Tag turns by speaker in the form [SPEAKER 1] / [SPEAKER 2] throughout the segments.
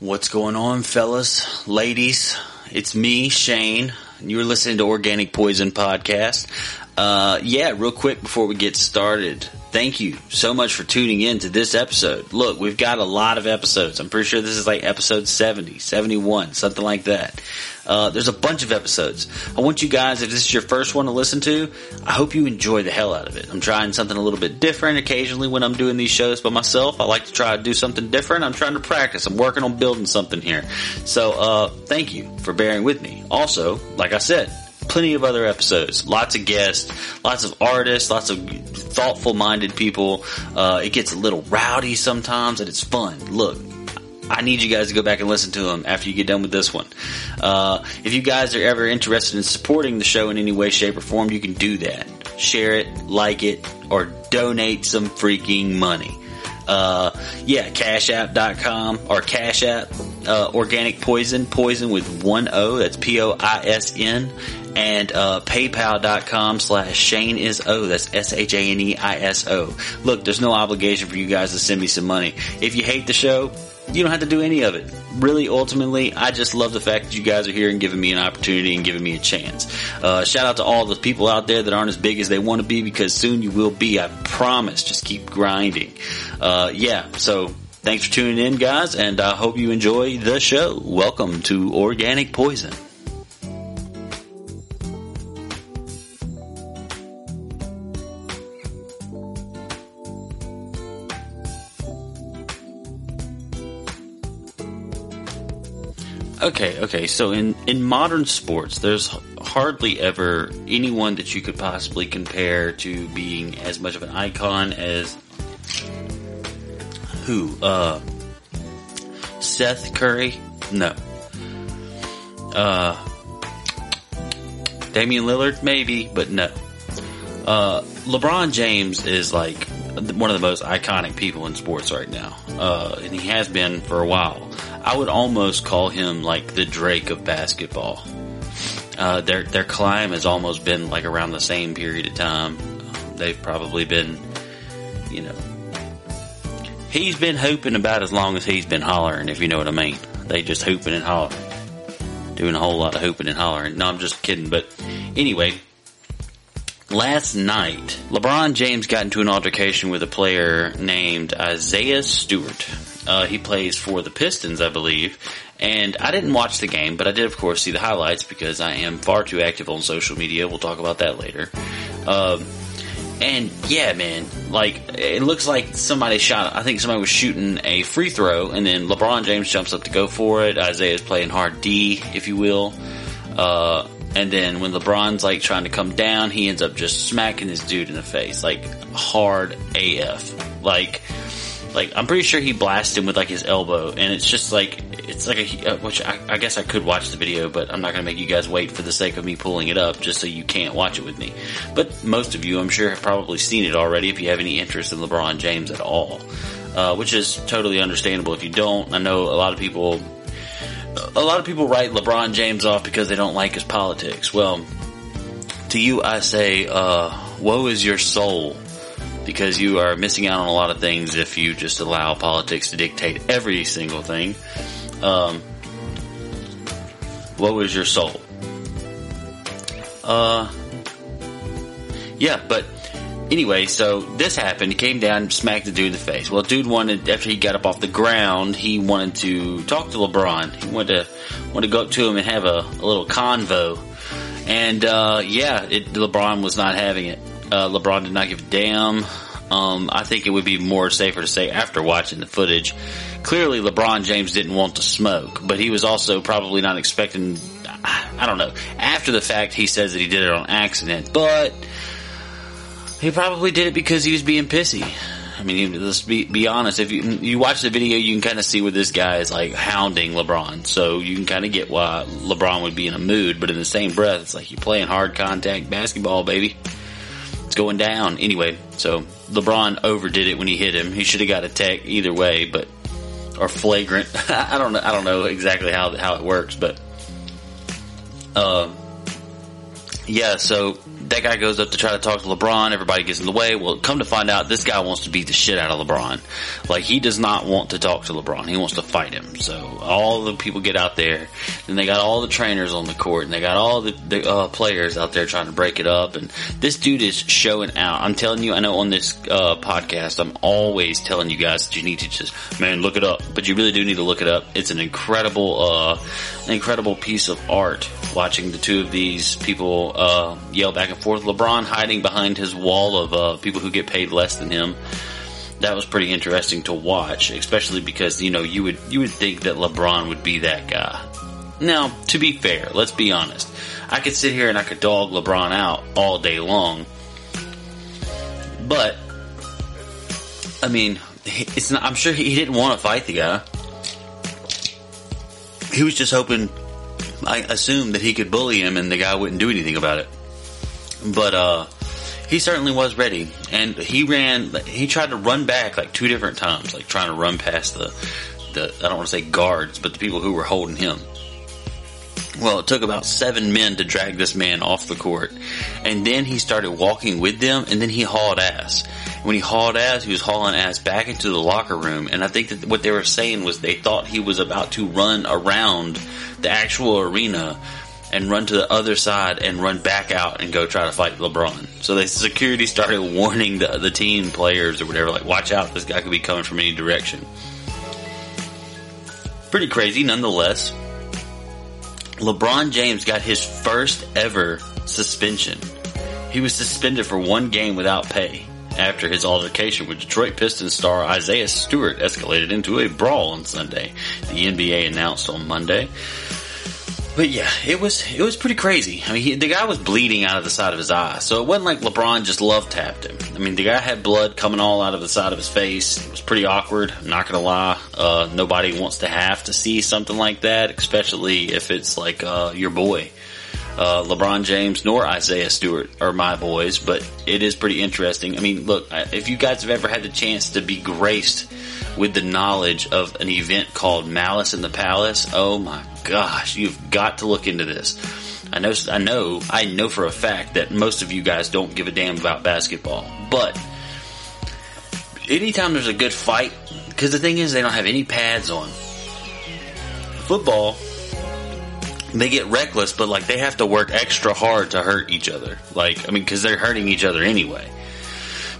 [SPEAKER 1] What's going on, fellas, ladies? It's me, Shane. You're listening to Organic Poison Podcast. Uh, yeah, real quick before we get started, thank you so much for tuning in to this episode. Look, we've got a lot of episodes. I'm pretty sure this is like episode 70, 71, something like that. Uh, there's a bunch of episodes. I want you guys, if this is your first one to listen to, I hope you enjoy the hell out of it. I'm trying something a little bit different occasionally when I'm doing these shows by myself. I like to try to do something different. I'm trying to practice. I'm working on building something here. So, uh, thank you for bearing with me. Also, like I said, plenty of other episodes, lots of guests, lots of artists, lots of thoughtful minded people. Uh, it gets a little rowdy sometimes and it's fun. Look, I need you guys to go back and listen to them after you get done with this one. Uh, if you guys are ever interested in supporting the show in any way, shape, or form, you can do that. Share it, like it, or donate some freaking money. Uh, yeah, cashapp.com or Cash App, uh, organic poison, poison with one O, that's P-O-I-S-N, and, uh, paypal.com slash Shane is O, that's S-H-A-N-E-I-S-O. Look, there's no obligation for you guys to send me some money. If you hate the show, you don't have to do any of it. Really, ultimately, I just love the fact that you guys are here and giving me an opportunity and giving me a chance. Uh, shout out to all the people out there that aren't as big as they want to be because soon you will be. I promise. Just keep grinding. Uh, yeah. So thanks for tuning in, guys, and I hope you enjoy the show. Welcome to Organic Poison. Okay, okay. So in in modern sports, there's hardly ever anyone that you could possibly compare to being as much of an icon as who? Uh, Seth Curry? No. Uh, Damian Lillard? Maybe, but no. Uh, LeBron James is like one of the most iconic people in sports right now, uh, and he has been for a while. I would almost call him like the Drake of basketball. Uh, their their climb has almost been like around the same period of time. They've probably been, you know, he's been hooping about as long as he's been hollering, if you know what I mean. They just hooping and hollering, doing a whole lot of hooping and hollering. No, I'm just kidding. But anyway, last night LeBron James got into an altercation with a player named Isaiah Stewart. Uh, he plays for the Pistons, I believe. And I didn't watch the game, but I did, of course, see the highlights because I am far too active on social media. We'll talk about that later. Um, and yeah, man, like it looks like somebody shot. I think somebody was shooting a free throw, and then LeBron James jumps up to go for it. Isaiah's playing hard D, if you will. Uh, and then when LeBron's like trying to come down, he ends up just smacking this dude in the face, like hard AF. Like like I'm pretty sure he blasted him with like his elbow, and it's just like it's like a which I, I, guess I could watch the video, but I'm not gonna make you guys wait for the sake of me pulling it up, just so you can't watch it with me. But most of you, I'm sure, have probably seen it already if you have any interest in LeBron James at all, uh, which is totally understandable. If you don't, I know a lot of people. A lot of people write LeBron James off because they don't like his politics. Well, to you, I say, uh, woe is your soul because you are missing out on a lot of things if you just allow politics to dictate every single thing. Um, what was your soul? Uh, yeah, but anyway, so this happened. He came down, smacked the dude in the face. Well, dude wanted after he got up off the ground, he wanted to talk to LeBron. He wanted to wanted to go up to him and have a, a little convo. And uh, yeah, it, LeBron was not having it. Uh, LeBron did not give a damn. Um, I think it would be more safer to say after watching the footage. Clearly, LeBron James didn't want to smoke, but he was also probably not expecting. I don't know. After the fact, he says that he did it on accident, but he probably did it because he was being pissy. I mean, let's be, be honest. If you you watch the video, you can kind of see where this guy is like hounding LeBron, so you can kind of get why LeBron would be in a mood. But in the same breath, it's like you're playing hard contact basketball, baby. It's going down anyway. So LeBron overdid it when he hit him. He should have got a tech either way, but or flagrant. I don't know. I don't know exactly how how it works, but uh, yeah. So that guy goes up to try to talk to LeBron. Everybody gets in the way. Well, come to find out, this guy wants to beat the shit out of LeBron. Like he does not want to talk to LeBron. He wants to fight him. So all the people get out there, and they got all the trainers on the court, and they got all the, the uh, players out there trying to break it up. And this dude is showing out. I'm telling you, I know on this uh, podcast, I'm always telling you guys that you need to just man look it up, but you really do need to look it up. It's an incredible, uh, an incredible piece of art watching the two of these people uh, yell back and forth. LeBron hiding behind his wall of uh, people who get paid less than him. That was pretty interesting to watch, especially because you know you would you would think that LeBron would be that guy. Now, to be fair, let's be honest. I could sit here and I could dog LeBron out all day long, but I mean, not. I'm sure he didn't want to fight the guy. He was just hoping I assumed that he could bully him and the guy wouldn't do anything about it. But uh, he certainly was ready, and he ran. He tried to run back like two different times, like trying to run past the the I don't want to say guards, but the people who were holding him. Well, it took about seven men to drag this man off the court, and then he started walking with them, and then he hauled ass. When he hauled ass, he was hauling ass back into the locker room, and I think that what they were saying was they thought he was about to run around the actual arena and run to the other side and run back out and go try to fight LeBron. So the security started warning the the team players or whatever, like, watch out, this guy could be coming from any direction. Pretty crazy, nonetheless. LeBron James got his first ever suspension. He was suspended for one game without pay after his altercation with Detroit Pistons star Isaiah Stewart escalated into a brawl on Sunday. The NBA announced on Monday. But yeah, it was it was pretty crazy. I mean, he, the guy was bleeding out of the side of his eye, so it wasn't like LeBron just love tapped him. I mean, the guy had blood coming all out of the side of his face. It was pretty awkward. I'm not gonna lie. Uh, nobody wants to have to see something like that, especially if it's like uh, your boy. Uh, LeBron James nor Isaiah Stewart are my boys, but it is pretty interesting. I mean, look, if you guys have ever had the chance to be graced with the knowledge of an event called Malice in the Palace, oh my gosh, you've got to look into this. I know, I know, I know for a fact that most of you guys don't give a damn about basketball, but anytime there's a good fight, because the thing is they don't have any pads on. Football, they get reckless, but like they have to work extra hard to hurt each other. Like, I mean, because they're hurting each other anyway.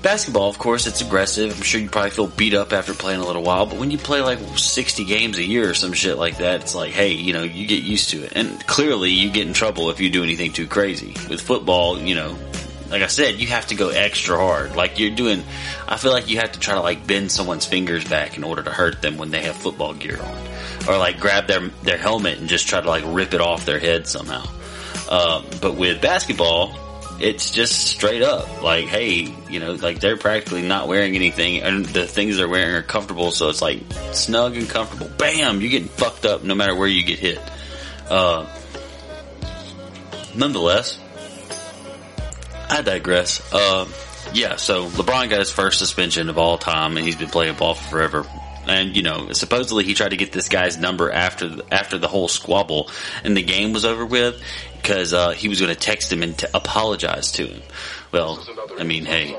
[SPEAKER 1] Basketball, of course, it's aggressive. I'm sure you probably feel beat up after playing a little while, but when you play like 60 games a year or some shit like that, it's like, hey, you know, you get used to it. And clearly you get in trouble if you do anything too crazy. With football, you know, like I said, you have to go extra hard. Like you're doing, I feel like you have to try to like bend someone's fingers back in order to hurt them when they have football gear on. Or like grab their, their helmet and just try to like rip it off their head somehow. Uh, but with basketball, it's just straight up like, hey, you know, like they're practically not wearing anything, and the things they're wearing are comfortable, so it's like snug and comfortable. Bam, you're getting fucked up no matter where you get hit. Uh, nonetheless, I digress. Uh, yeah, so LeBron got his first suspension of all time, and he's been playing ball forever. And you know, supposedly he tried to get this guy's number after the, after the whole squabble, and the game was over with because uh, he was going to text him and to apologize to him. Well, I mean, hey,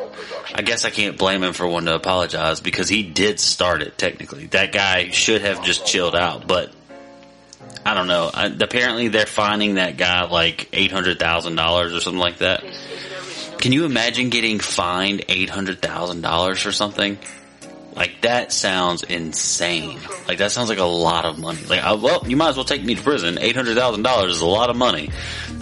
[SPEAKER 1] I guess I can't blame him for wanting to apologize because he did start it. Technically, that guy should have just chilled out, but I don't know. I, apparently, they're finding that guy like eight hundred thousand dollars or something like that. Can you imagine getting fined eight hundred thousand dollars for something? Like that sounds insane. Like that sounds like a lot of money. Like, I, well, you might as well take me to prison. Eight hundred thousand dollars is a lot of money.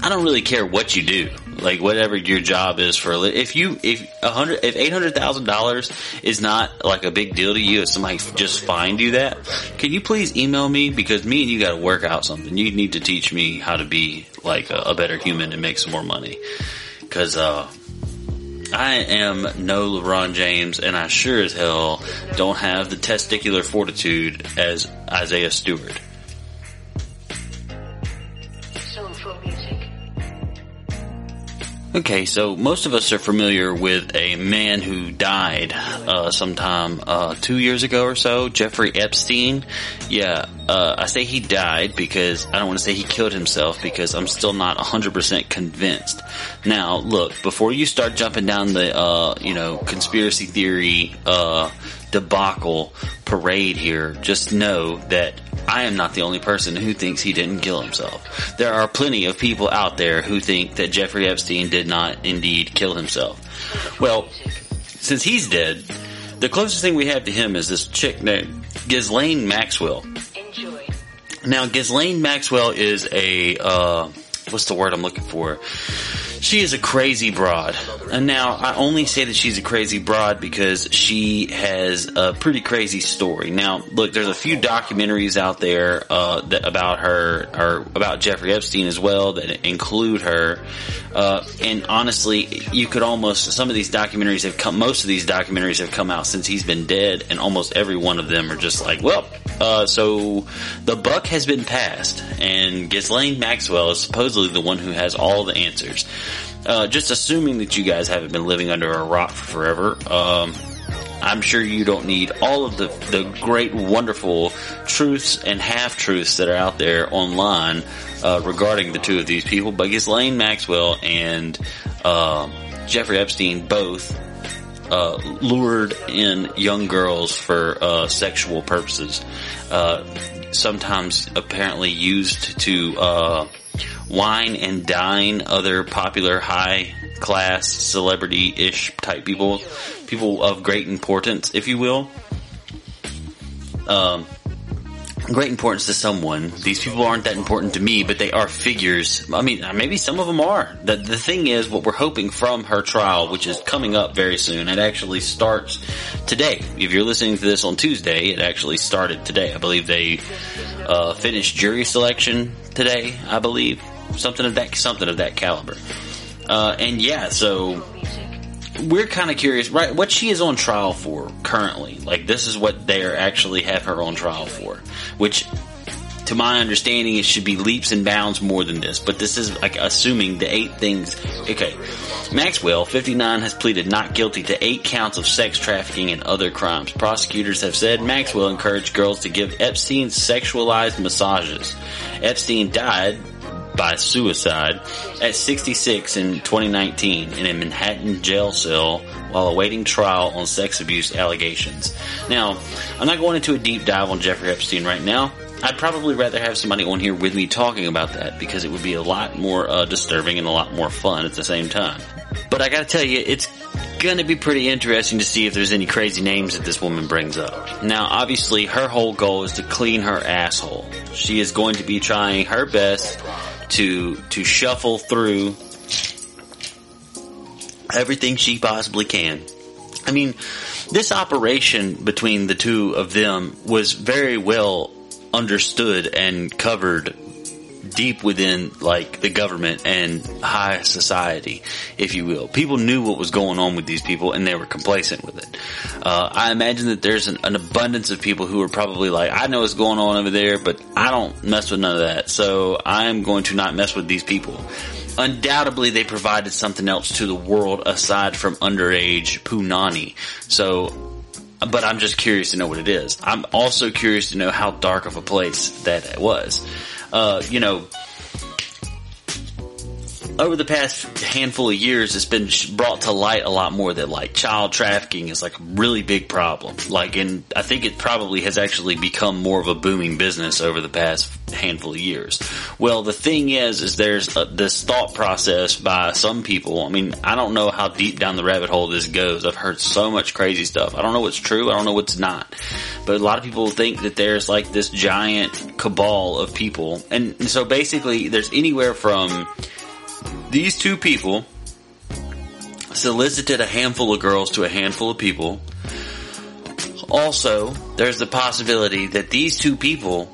[SPEAKER 1] I don't really care what you do. Like whatever your job is for if you if a hundred if eight hundred thousand dollars is not like a big deal to you, if somebody just fined you that, can you please email me because me and you got to work out something. You need to teach me how to be like a, a better human and make some more money. Because uh, I am no LeBron James, and I sure as hell don't have the testicular fortitude as Isaiah Stewart. Okay, so most of us are familiar with a man who died uh, sometime uh, two years ago or so, Jeffrey Epstein. Yeah, uh, I say he died because I don't want to say he killed himself because I'm still not 100% convinced. Now, look, before you start jumping down the, uh, you know, conspiracy theory uh, debacle parade here, just know that I am not the only person who thinks he didn't kill himself. There are plenty of people out there who think that Jeffrey Epstein did not indeed kill himself. Well, since he's dead, the closest thing we have to him is this chick named Ghislaine Maxwell. Now, Ghislaine Maxwell is a, uh, what's the word I'm looking for? She is a crazy broad. And now I only say that she's a crazy broad because she has a pretty crazy story. Now, look, there's a few documentaries out there uh, that, about her or about Jeffrey Epstein as well that include her. Uh, and honestly, you could almost some of these documentaries have come. Most of these documentaries have come out since he's been dead, and almost every one of them are just like, well, uh, so the buck has been passed, and Ghislaine Maxwell is supposedly the one who has all the answers. Uh, just assuming that you guys haven't been living under a rock forever, um, I'm sure you don't need all of the, the great, wonderful truths and half truths that are out there online uh, regarding the two of these people. But Ghislaine Maxwell and uh, Jeffrey Epstein both uh, lured in young girls for uh, sexual purposes. Uh, sometimes apparently used to uh, wine and dine other popular high class celebrity ish type people, people of great importance, if you will. Um, great importance to someone. These people aren't that important to me, but they are figures. I mean, maybe some of them are. The, the thing is, what we're hoping from her trial, which is coming up very soon, it actually starts today. If you're listening to this on Tuesday, it actually started today. I believe they uh, finished jury selection today. I believe something of that something of that caliber. Uh, and yeah, so we're kind of curious, right? What she is on trial for currently. Like, this is what they are actually have her on trial for. Which, to my understanding, it should be leaps and bounds more than this. But this is like assuming the eight things. Okay. Maxwell, 59, has pleaded not guilty to eight counts of sex trafficking and other crimes. Prosecutors have said Maxwell encouraged girls to give Epstein sexualized massages. Epstein died by suicide at 66 in 2019 in a Manhattan jail cell while awaiting trial on sex abuse allegations. Now, I'm not going into a deep dive on Jeffrey Epstein right now. I'd probably rather have somebody on here with me talking about that because it would be a lot more uh, disturbing and a lot more fun at the same time. But I gotta tell you, it's gonna be pretty interesting to see if there's any crazy names that this woman brings up. Now, obviously, her whole goal is to clean her asshole. She is going to be trying her best to to shuffle through everything she possibly can. I mean, this operation between the two of them was very well understood and covered deep within like the government and high society, if you will. People knew what was going on with these people and they were complacent with it. Uh, I imagine that there's an, an, abundance of people who are probably like, I know what's going on over there, but I don't mess with none of that. So I'm going to not mess with these people. Undoubtedly, they provided something else to the world aside from underage punani. So but I'm just curious to know what it is. I'm also curious to know how dark of a place that was uh, you know, over the past handful of years, it's been brought to light a lot more that like child trafficking is like a really big problem. Like, and I think it probably has actually become more of a booming business over the past handful of years. Well, the thing is, is there's a, this thought process by some people. I mean, I don't know how deep down the rabbit hole this goes. I've heard so much crazy stuff. I don't know what's true. I don't know what's not. But a lot of people think that there's like this giant cabal of people. And so basically there's anywhere from these two people solicited a handful of girls to a handful of people. Also, there's the possibility that these two people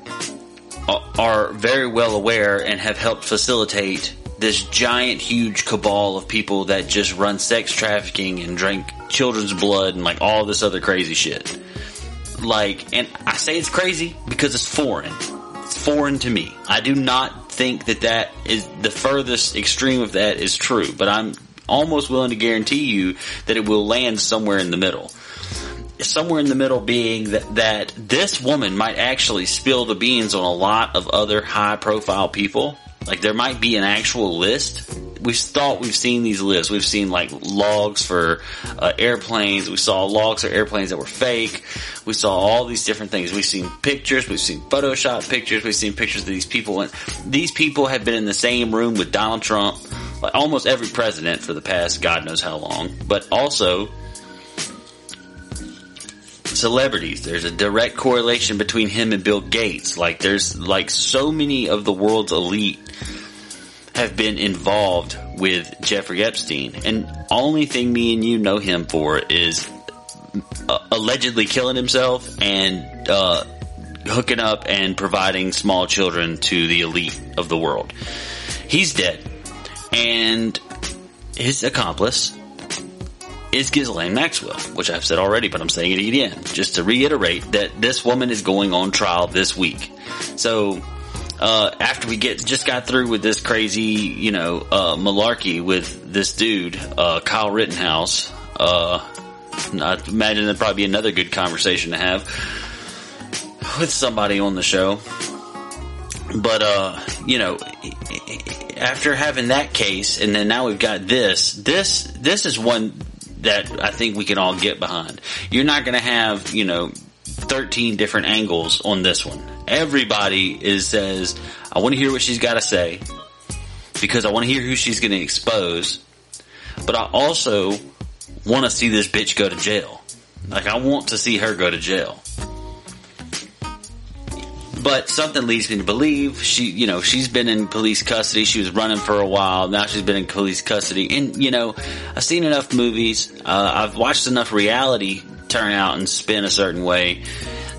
[SPEAKER 1] are very well aware and have helped facilitate this giant, huge cabal of people that just run sex trafficking and drink children's blood and like all this other crazy shit. Like, and I say it's crazy because it's foreign. It's foreign to me. I do not think that that is the furthest extreme of that is true, but I'm almost willing to guarantee you that it will land somewhere in the middle. Somewhere in the middle being that, that this woman might actually spill the beans on a lot of other high profile people. Like there might be an actual list we've thought we've seen these lists. We've seen like logs for uh, airplanes. We saw logs for airplanes that were fake. We saw all these different things. We've seen pictures. We've seen Photoshop pictures. We've seen pictures of these people. And these people have been in the same room with Donald Trump, like almost every president for the past God knows how long. But also celebrities. There's a direct correlation between him and Bill Gates. Like there's like so many of the world's elite have been involved with Jeffrey Epstein. And only thing me and you know him for is uh, allegedly killing himself and uh, hooking up and providing small children to the elite of the world. He's dead. And his accomplice is Ghislaine Maxwell, which I've said already, but I'm saying it again, just to reiterate that this woman is going on trial this week. So uh, after we get just got through with this crazy, you know, uh, malarkey with this dude, uh, Kyle Rittenhouse. Uh, I imagine there'd probably be another good conversation to have with somebody on the show. But uh, you know, after having that case, and then now we've got this. This this is one that I think we can all get behind. You're not going to have you know 13 different angles on this one everybody is says, I want to hear what she's got to say because I want to hear who she's going to expose. But I also want to see this bitch go to jail. Like I want to see her go to jail. But something leads me to believe she, you know, she's been in police custody. She was running for a while. Now she's been in police custody. And, you know, I've seen enough movies. Uh, I've watched enough reality turn out and spin a certain way.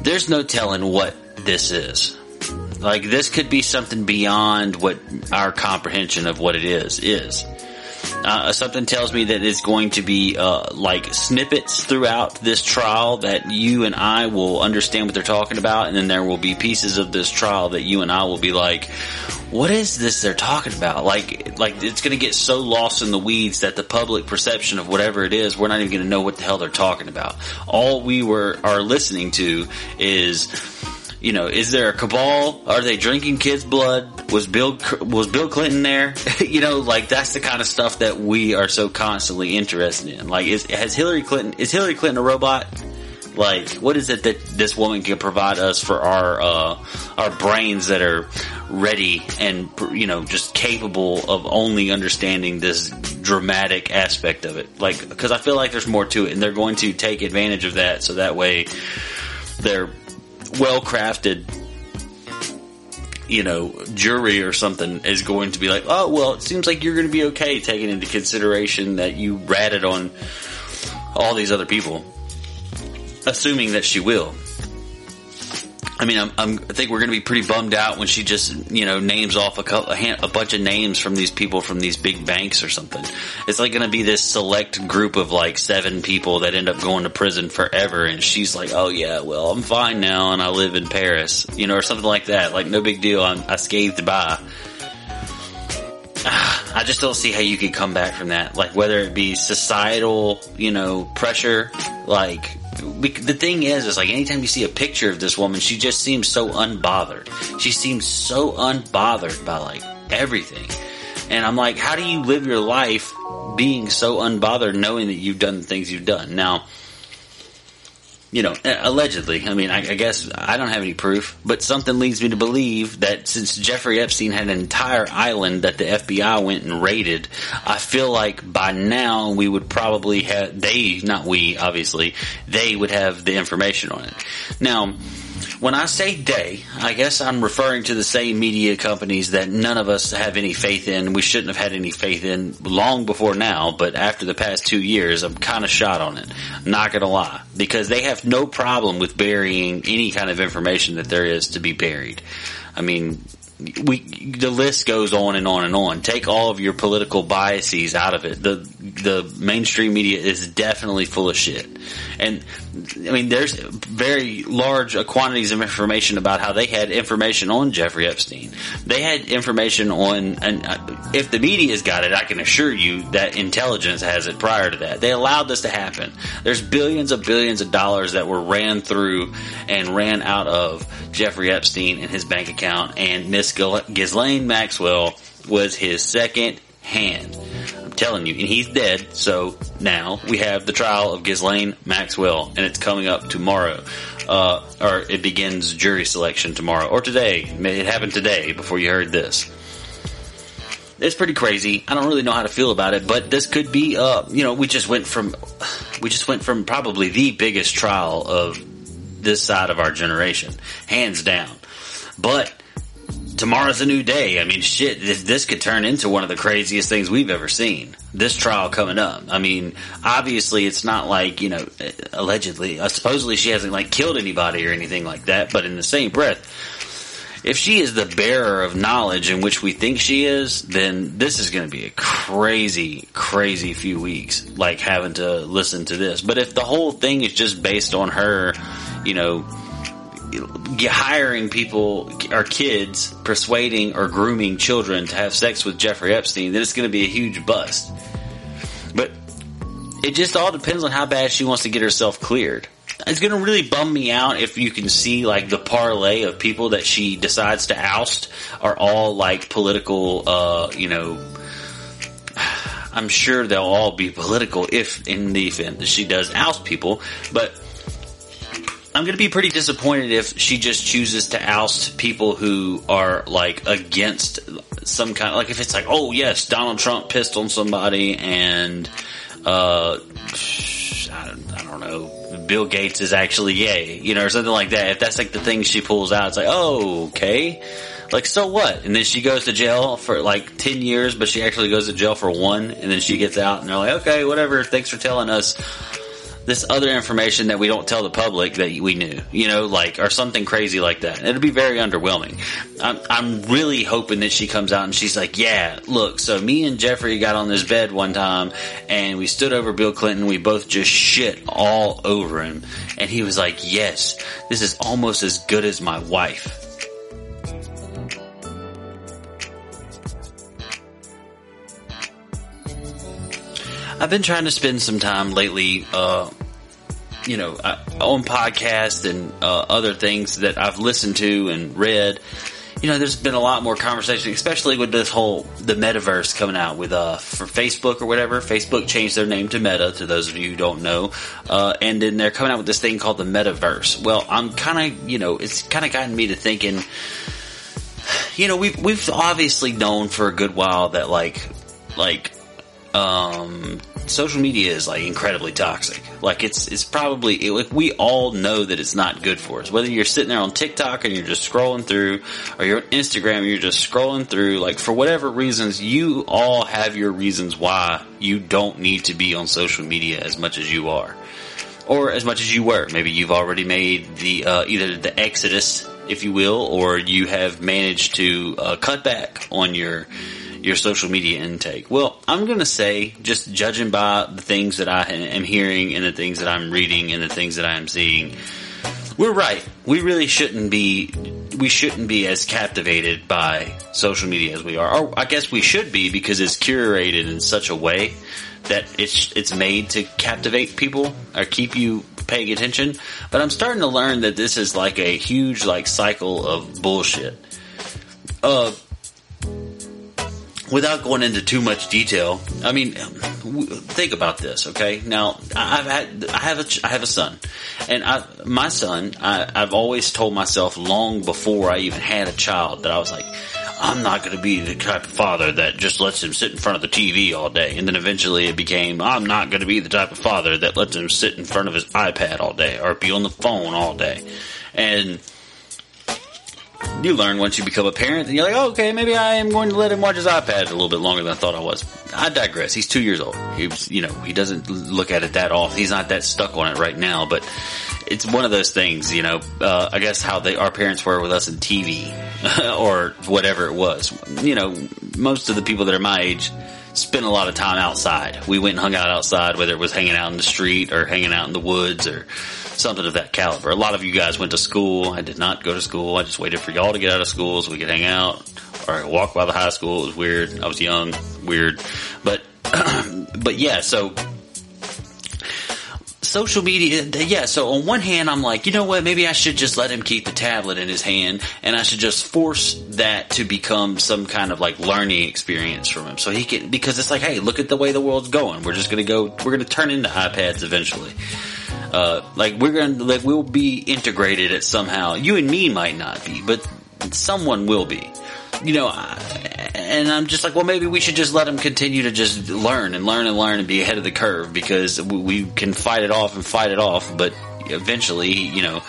[SPEAKER 1] There's no telling what this is. Like this could be something beyond what our comprehension of what it is is. Uh, something tells me that it's going to be uh, like snippets throughout this trial that you and I will understand what they're talking about, and then there will be pieces of this trial that you and I will be like, "What is this they're talking about?" Like, like it's going to get so lost in the weeds that the public perception of whatever it is, we're not even going to know what the hell they're talking about. All we were are listening to is you know, is there a cabal? Are they drinking kids' blood? Was Bill was Bill Clinton there? you know, like that's the kind of stuff that we are so constantly interested in. Like, is has Hillary Clinton is Hillary Clinton a robot? Like, what is it that this woman can provide us for our uh, our brains that are ready and you know just capable of only understanding this dramatic aspect of it? Like, because I feel like there's more to it, and they're going to take advantage of that, so that way they're well crafted you know, jury or something is going to be like, oh, well, it seems like you're going to be okay taking into consideration that you ratted on all these other people, assuming that she will. I mean, I'm, I'm, i think we're going to be pretty bummed out when she just, you know, names off a, couple, a, hand, a bunch of names from these people from these big banks or something. It's like going to be this select group of like seven people that end up going to prison forever. And she's like, oh yeah, well, I'm fine now and I live in Paris, you know, or something like that. Like, no big deal. I'm, I scathed by. I just don't see how you could come back from that. Like, whether it be societal, you know, pressure, like, the thing is, is like anytime you see a picture of this woman, she just seems so unbothered. She seems so unbothered by like everything. And I'm like, how do you live your life being so unbothered knowing that you've done the things you've done? Now, you know, eh, allegedly. I mean, I, I, guess I don't have any proof, but something leads me to believe that since Jeffrey Epstein had an entire island that the FBI went and raided, I feel like by now we would probably have, they, not we, obviously, they would have the information on it. Now, when I say they, I guess I'm referring to the same media companies that none of us have any faith in. We shouldn't have had any faith in long before now, but after the past two years, I'm kind of shot on it. Not gonna lie. Because they have no problem with burying any kind of information that there is to be buried. I mean, we the list goes on and on and on. Take all of your political biases out of it. The the mainstream media is definitely full of shit. And I mean, there's very large quantities of information about how they had information on Jeffrey Epstein. They had information on, and uh, if the media's got it, I can assure you that intelligence has it prior to that. They allowed this to happen. There's billions of billions of dollars that were ran through and ran out of Jeffrey Epstein and his bank account, and Miss Ghislaine Maxwell was his second hand. Telling you, and he's dead. So now we have the trial of Ghislaine Maxwell, and it's coming up tomorrow. Uh, or it begins jury selection tomorrow, or today. It happened today before you heard this. It's pretty crazy. I don't really know how to feel about it, but this could be, uh, you know, we just went from, we just went from probably the biggest trial of this side of our generation, hands down. But tomorrow's a new day. I mean, shit, this, this, could turn into one of the craziest things we've ever seen. This trial coming up. I mean, obviously it's not like, you know, allegedly, uh, supposedly she hasn't like killed anybody or anything like that, but in the same breath, if she is the bearer of knowledge in which we think she is, then this is going to be a crazy, crazy few weeks, like having to listen to this. But if the whole thing is just based on her, you know, hiring people or kids, persuading or grooming children to have sex with Jeffrey Epstein, then it's going to be a huge bust. But it just all depends on how bad she wants to get herself cleared. It's going to really bum me out if you can see like the parlay of people that she decides to oust are all like political, uh, you know, I'm sure they'll all be political if in the event that she does oust people, but I'm going to be pretty disappointed if she just chooses to oust people who are like against some kind of like if it's like oh yes Donald Trump pissed on somebody and uh I don't, I don't know Bill Gates is actually gay you know or something like that. If that's like the thing she pulls out it's like oh okay. Like so what? And then she goes to jail for like 10 years but she actually goes to jail for one and then she gets out and they're like okay whatever thanks for telling us this other information that we don't tell the public that we knew, you know, like, or something crazy like that. It'll be very underwhelming. I'm, I'm really hoping that she comes out and she's like, yeah, look, so me and Jeffrey got on this bed one time and we stood over Bill Clinton. We both just shit all over him. And he was like, yes, this is almost as good as my wife. I've been trying to spend some time lately, uh, you know, uh, on podcasts and uh, other things that I've listened to and read. You know, there's been a lot more conversation, especially with this whole the metaverse coming out with uh for Facebook or whatever. Facebook changed their name to Meta. To those of you who don't know, uh, and then they're coming out with this thing called the metaverse. Well, I'm kind of you know, it's kind of gotten me to thinking. You know, we've we've obviously known for a good while that like like um, social media is like incredibly toxic. Like it's it's probably it, like we all know that it's not good for us. Whether you're sitting there on TikTok and you're just scrolling through, or you're on Instagram and you're just scrolling through, like for whatever reasons, you all have your reasons why you don't need to be on social media as much as you are, or as much as you were. Maybe you've already made the uh, either the exodus, if you will, or you have managed to uh, cut back on your your social media intake? Well, I'm going to say, just judging by the things that I am hearing and the things that I'm reading and the things that I am seeing, we're right. We really shouldn't be, we shouldn't be as captivated by social media as we are. Or I guess we should be because it's curated in such a way that it's, it's made to captivate people or keep you paying attention. But I'm starting to learn that this is like a huge like cycle of bullshit. Uh, without going into too much detail, I mean, think about this, okay? Now, I've had, I have a, I have a son, and I, my son, I, I've always told myself long before I even had a child that I was like, I'm not going to be the type of father that just lets him sit in front of the TV all day. And then eventually it became, I'm not going to be the type of father that lets him sit in front of his iPad all day or be on the phone all day. And you learn once you become a parent, and you're like, oh, okay, maybe I am going to let him watch his iPad a little bit longer than I thought I was. I digress. He's two years old. He's, you know, he doesn't look at it that often. He's not that stuck on it right now, but it's one of those things, you know, uh, I guess how they, our parents were with us in TV or whatever it was. You know, most of the people that are my age spent a lot of time outside. We went and hung out outside, whether it was hanging out in the street or hanging out in the woods or something of that caliber. A lot of you guys went to school. I did not go to school. I just waited for y'all to get out of school so we could hang out or walk by the high school. It was weird. I was young, weird, but but yeah. So social media, yeah. So on one hand, I'm like, you know what? Maybe I should just let him keep the tablet in his hand, and I should just force that to become some kind of like learning experience from him, so he can. Because it's like, hey, look at the way the world's going. We're just gonna go. We're gonna turn into iPads eventually. Uh, like we're gonna, like we'll be integrated at somehow. You and me might not be, but someone will be. You know, and I'm just like, well, maybe we should just let them continue to just learn and learn and learn and be ahead of the curve because we can fight it off and fight it off, but eventually, you know,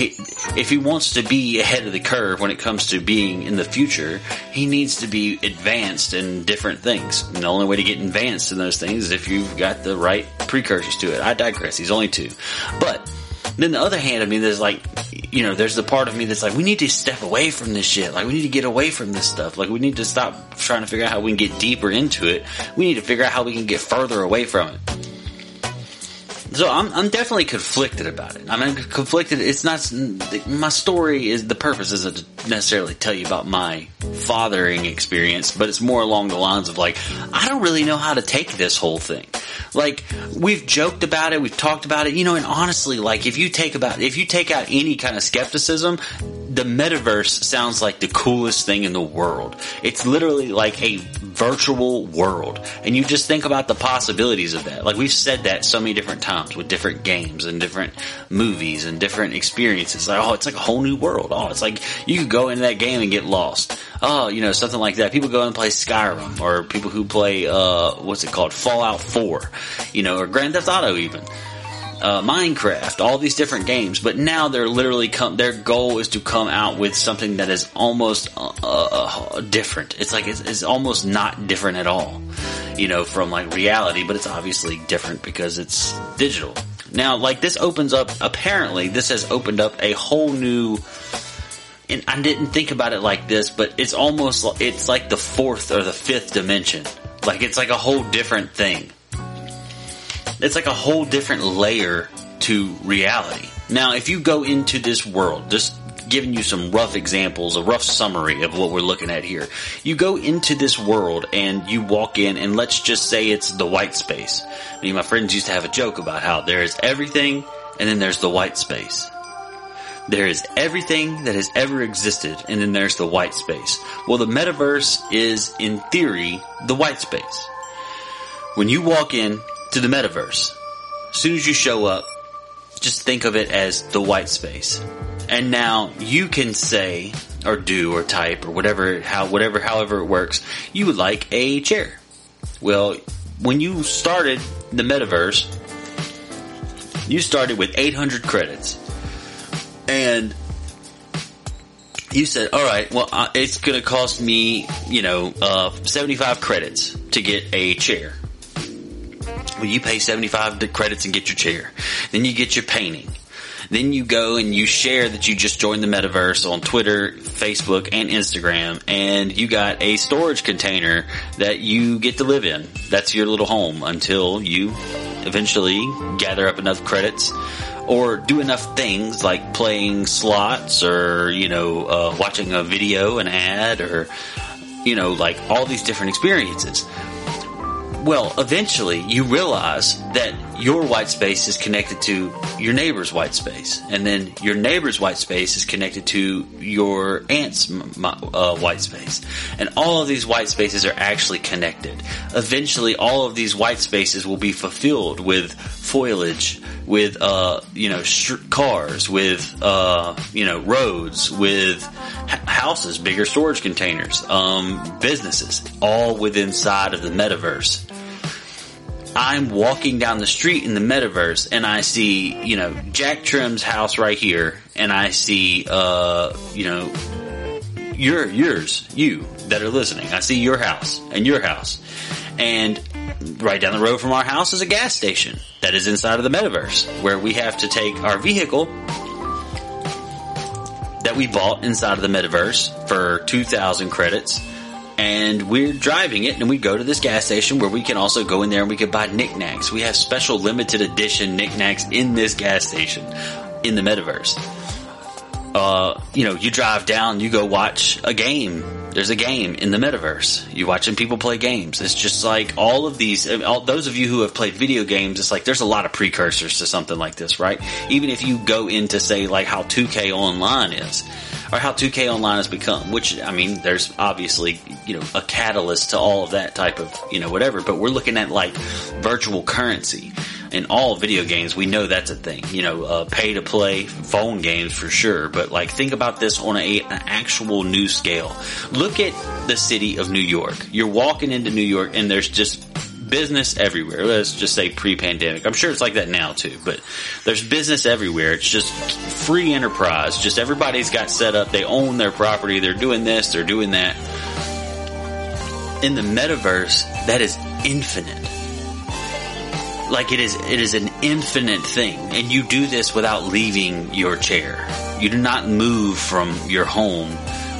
[SPEAKER 1] he, if he wants to be ahead of the curve when it comes to being in the future, he needs to be advanced in different things. And the only way to get advanced in those things is if you've got the right precursors to it. I digress. He's only two. But then the other hand of me, there's like, you know, there's the part of me that's like, we need to step away from this shit. Like, we need to get away from this stuff. Like, we need to stop trying to figure out how we can get deeper into it. We need to figure out how we can get further away from it. So I'm, I'm definitely conflicted about it. I'm conflicted. It's not, my story is, the purpose isn't to necessarily tell you about my fathering experience, but it's more along the lines of like, I don't really know how to take this whole thing. Like, we've joked about it, we've talked about it, you know, and honestly, like, if you take about, if you take out any kind of skepticism, the metaverse sounds like the coolest thing in the world. It's literally like a virtual world. And you just think about the possibilities of that. Like we've said that so many different times with different games and different movies and different experiences. Like, oh, it's like a whole new world. Oh, it's like you could go into that game and get lost. Oh, you know, something like that. People go and play Skyrim or people who play, uh, what's it called? Fallout 4, you know, or Grand Theft Auto even uh, Minecraft, all these different games, but now they're literally come. Their goal is to come out with something that is almost uh, uh, different. It's like it's, it's, almost not different at all, you know, from like reality, but it's obviously different because it's digital. Now, like this opens up. Apparently, this has opened up a whole new. And I didn't think about it like this, but it's almost it's like the fourth or the fifth dimension. Like it's like a whole different thing it's like a whole different layer to reality. Now, if you go into this world, just giving you some rough examples, a rough summary of what we're looking at here. You go into this world and you walk in and let's just say it's the white space. I mean, my friends used to have a joke about how there is everything and then there's the white space. There is everything that has ever existed and then there's the white space. Well, the metaverse is in theory the white space. When you walk in, to the metaverse. As soon as you show up, just think of it as the white space. And now you can say or do or type or whatever how whatever however it works, you would like a chair. Well, when you started the metaverse, you started with 800 credits. And you said, all right, well, it's going to cost me, you know, uh, 75 credits to get a chair. Well, you pay 75 credits and get your chair. Then you get your painting. Then you go and you share that you just joined the metaverse on Twitter, Facebook, and Instagram, and you got a storage container that you get to live in. That's your little home until you eventually gather up enough credits or do enough things like playing slots or, you know, uh, watching a video, an ad, or, you know, like all these different experiences. Well, eventually you realize that your white space is connected to your neighbor's white space, and then your neighbor's white space is connected to your aunt's uh, white space, and all of these white spaces are actually connected. Eventually, all of these white spaces will be fulfilled with foliage, with uh, you know sh- cars, with uh, you know roads, with houses, bigger storage containers, um, businesses, all within inside of the metaverse. I'm walking down the street in the metaverse and I see, you know, Jack Trim's house right here and I see, uh, you know, your, yours, you that are listening. I see your house and your house. And right down the road from our house is a gas station that is inside of the metaverse where we have to take our vehicle that we bought inside of the metaverse for 2,000 credits and we're driving it and we go to this gas station where we can also go in there and we can buy knickknacks. We have special limited edition knickknacks in this gas station in the metaverse. Uh, you know, you drive down, you go watch a game. There's a game in the metaverse. You watching people play games. It's just like all of these, all, those of you who have played video games, it's like there's a lot of precursors to something like this, right? Even if you go into say like how 2K online is or how 2K Online has become, which, I mean, there's obviously, you know, a catalyst to all of that type of, you know, whatever, but we're looking at like virtual currency. In all video games, we know that's a thing. You know, uh, pay to play phone games for sure. But like, think about this on a, an actual new scale. Look at the city of New York. You're walking into New York and there's just business everywhere. Let's just say pre-pandemic. I'm sure it's like that now too, but there's business everywhere. It's just free enterprise. Just everybody's got set up. They own their property. They're doing this. They're doing that. In the metaverse, that is infinite. Like it is, it is an infinite thing. And you do this without leaving your chair. You do not move from your home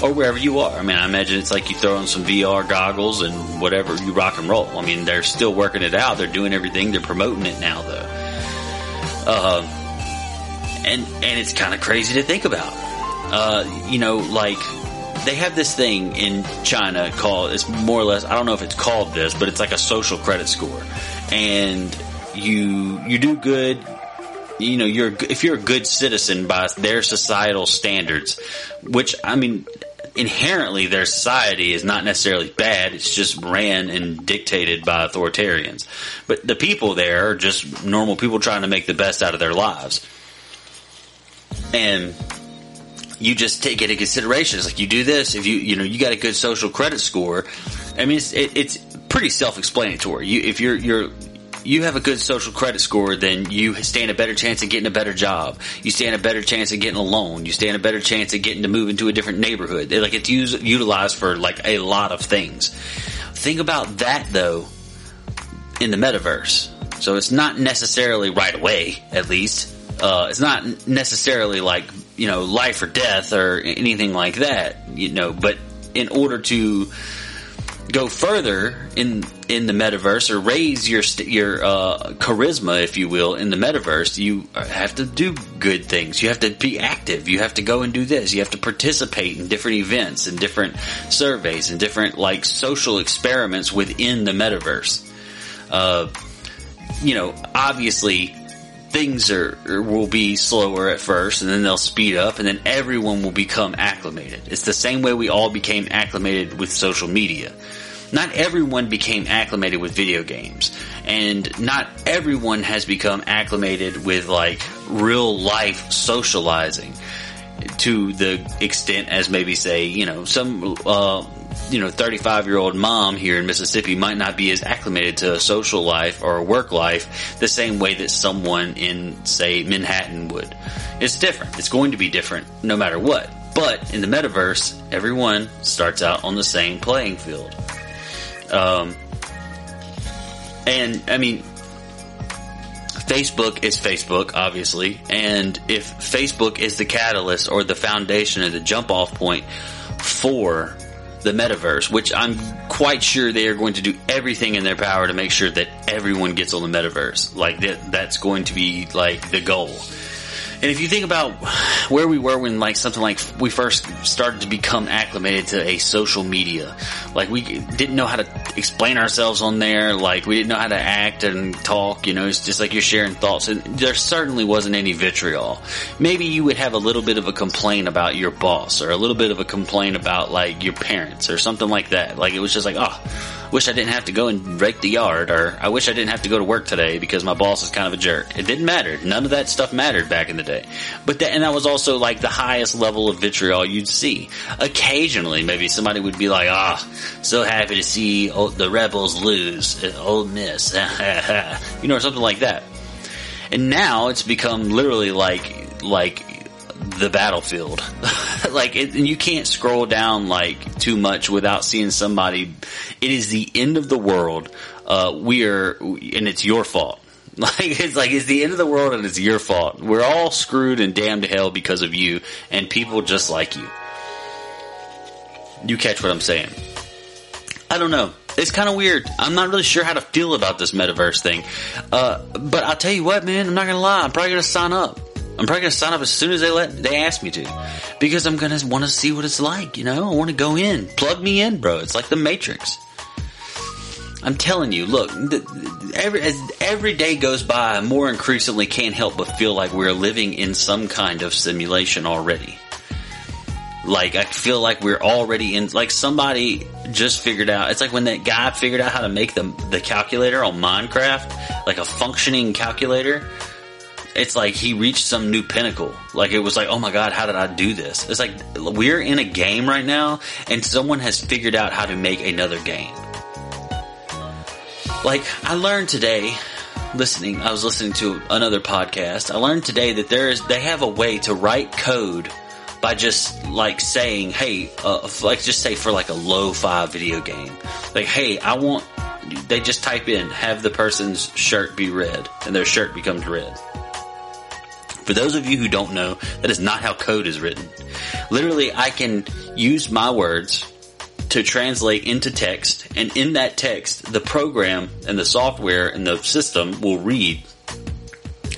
[SPEAKER 1] or wherever you are. I mean, I imagine it's like you throw on some VR goggles and whatever you rock and roll. I mean, they're still working it out. They're doing everything. They're promoting it now, though. Uh, and and it's kind of crazy to think about. Uh, you know, like they have this thing in China called it's more or less I don't know if it's called this, but it's like a social credit score, and you you do good you know you're if you're a good citizen by their societal standards which i mean inherently their society is not necessarily bad. It's just ran and dictated by authoritarians. But the people there are just normal people trying to make the best out of their lives. And you just take it into consideration. It's like you do this, if you, you know, you got a good social credit score. I mean, it's, it, it's pretty self-explanatory. You, if you're, you're, you have a good social credit score, then you stand a better chance of getting a better job. You stand a better chance of getting a loan. You stand a better chance of getting to move into a different neighborhood. Like it's used, utilized for like a lot of things. Think about that though in the metaverse. So it's not necessarily right away, at least. Uh, it's not necessarily like, you know, life or death or anything like that, you know, but in order to go further in in the metaverse or raise your your uh, charisma, if you will, in the metaverse, you have to do good things. You have to be active. You have to go and do this. You have to participate in different events and different surveys and different like social experiments within the metaverse. Uh, you know, obviously things are will be slower at first and then they'll speed up and then everyone will become acclimated. It's the same way we all became acclimated with social media not everyone became acclimated with video games and not everyone has become acclimated with like real life socializing to the extent as maybe say, you know, some, uh, you know, 35 year old mom here in Mississippi might not be as acclimated to a social life or a work life the same way that someone in, say, Manhattan would. It's different. It's going to be different no matter what. But in the metaverse, everyone starts out on the same playing field. Um, and I mean, Facebook is Facebook, obviously, and if Facebook is the catalyst or the foundation or the jump off point for the metaverse, which I'm quite sure they are going to do everything in their power to make sure that everyone gets on the metaverse. Like that, that's going to be like the goal. And if you think about where we were when like something like we first started to become acclimated to a social media, like we didn't know how to explain ourselves on there, like we didn't know how to act and talk, you know, it's just like you're sharing thoughts and there certainly wasn't any vitriol. Maybe you would have a little bit of a complaint about your boss or a little bit of a complaint about like your parents or something like that. Like it was just like, oh, wish I didn't have to go and rake the yard, or I wish I didn't have to go to work today because my boss is kind of a jerk. It didn't matter. None of that stuff mattered back in the day. But that, and that was also like the highest level of vitriol you'd see. Occasionally, maybe somebody would be like, ah, oh, so happy to see the Rebels lose, Ole Miss, you know, or something like that. And now it's become literally like, like the battlefield. like, it, you can't scroll down like too much without seeing somebody. It is the end of the world. Uh, we are, and it's your fault. Like it's like it's the end of the world and it's your fault. We're all screwed and damned to hell because of you and people just like you. You catch what I'm saying? I don't know. It's kind of weird. I'm not really sure how to feel about this metaverse thing. Uh, but I'll tell you what, man, I'm not gonna lie. I'm probably gonna sign up. I'm probably gonna sign up as soon as they let they ask me to, because I'm gonna want to see what it's like. You know, I want to go in, plug me in, bro. It's like the Matrix. I'm telling you, look, every as every day goes by, I more increasingly can't help but feel like we're living in some kind of simulation already. Like I feel like we're already in. Like somebody just figured out. It's like when that guy figured out how to make the the calculator on Minecraft, like a functioning calculator. It's like he reached some new pinnacle. Like it was like, oh my god, how did I do this? It's like we're in a game right now, and someone has figured out how to make another game. Like I learned today listening I was listening to another podcast. I learned today that there is they have a way to write code by just like saying, "Hey, uh, like just say for like a low-fi video game, like, hey, I want." They just type in, "Have the person's shirt be red," and their shirt becomes red. For those of you who don't know, that is not how code is written. Literally, I can use my words to translate into text, and in that text, the program and the software and the system will read.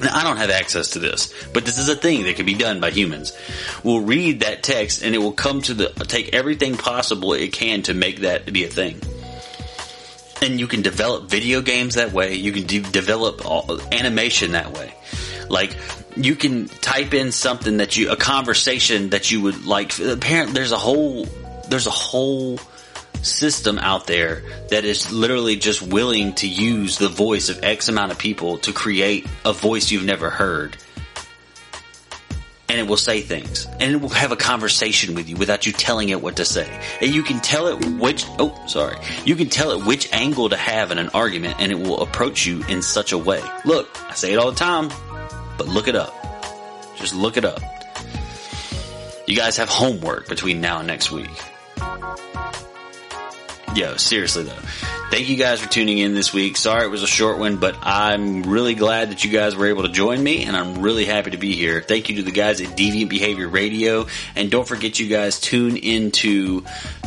[SPEAKER 1] Now, I don't have access to this, but this is a thing that can be done by humans. We'll read that text and it will come to the take everything possible it can to make that be a thing. And you can develop video games that way. You can de- develop all, animation that way. Like you can type in something that you a conversation that you would like. Apparently, there's a whole there's a whole system out there that is literally just willing to use the voice of X amount of people to create a voice you've never heard. And it will say things. And it will have a conversation with you without you telling it what to say. And you can tell it which, oh, sorry. You can tell it which angle to have in an argument and it will approach you in such a way. Look, I say it all the time, but look it up. Just look it up. You guys have homework between now and next week. Yo, seriously though. Thank you guys for tuning in this week. Sorry it was a short one, but I'm really glad that you guys were able to join me and I'm really happy to be here. Thank you to the guys at Deviant Behavior Radio and don't forget you guys tune into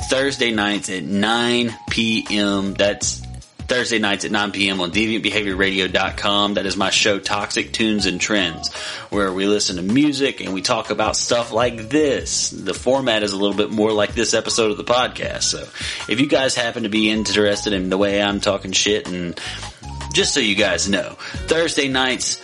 [SPEAKER 1] Thursday nights at 9 p.m. That's Thursday nights at 9 p.m. on deviantbehaviorradio.com. That is my show, Toxic Tunes and Trends, where we listen to music and we talk about stuff like this. The format is a little bit more like this episode of the podcast. So if you guys happen to be interested in the way I'm talking shit and just so you guys know, Thursday nights,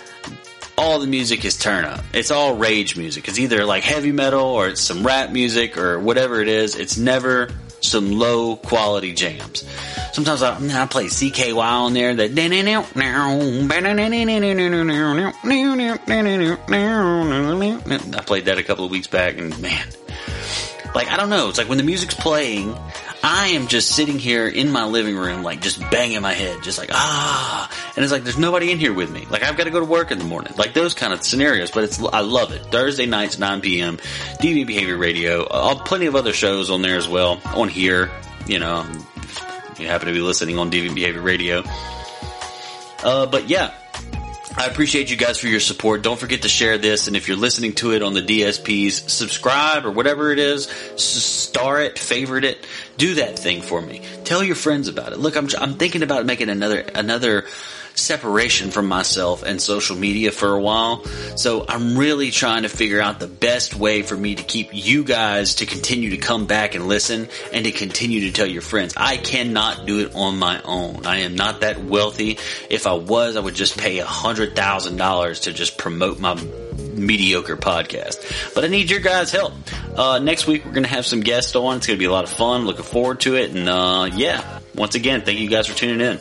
[SPEAKER 1] all the music is turn up. It's all rage music. It's either like heavy metal or it's some rap music or whatever it is. It's never some low quality jams. Sometimes I, I play CKY on there that I played that a couple of weeks back and man, like I don't know, it's like when the music's playing, I am just sitting here in my living room, like just banging my head, just like ah, and it's like there's nobody in here with me. Like I've got to go to work in the morning, like those kind of scenarios. But it's I love it. Thursday nights, 9 p.m. DV Behavior Radio. Uh, plenty of other shows on there as well. On here, you know, you happen to be listening on DV Behavior Radio. Uh, but yeah, I appreciate you guys for your support. Don't forget to share this, and if you're listening to it on the DSPs, subscribe or whatever it is, star it, favorite it, do that thing for me. Tell your friends about it. Look, I'm I'm thinking about making another another separation from myself and social media for a while. So I'm really trying to figure out the best way for me to keep you guys to continue to come back and listen and to continue to tell your friends. I cannot do it on my own. I am not that wealthy. If I was, I would just pay a hundred thousand dollars to just promote my mediocre podcast. But I need your guys' help. Uh, next week we're going to have some guests on. It's going to be a lot of fun. Looking forward to it. And uh, yeah, once again, thank you guys for tuning in.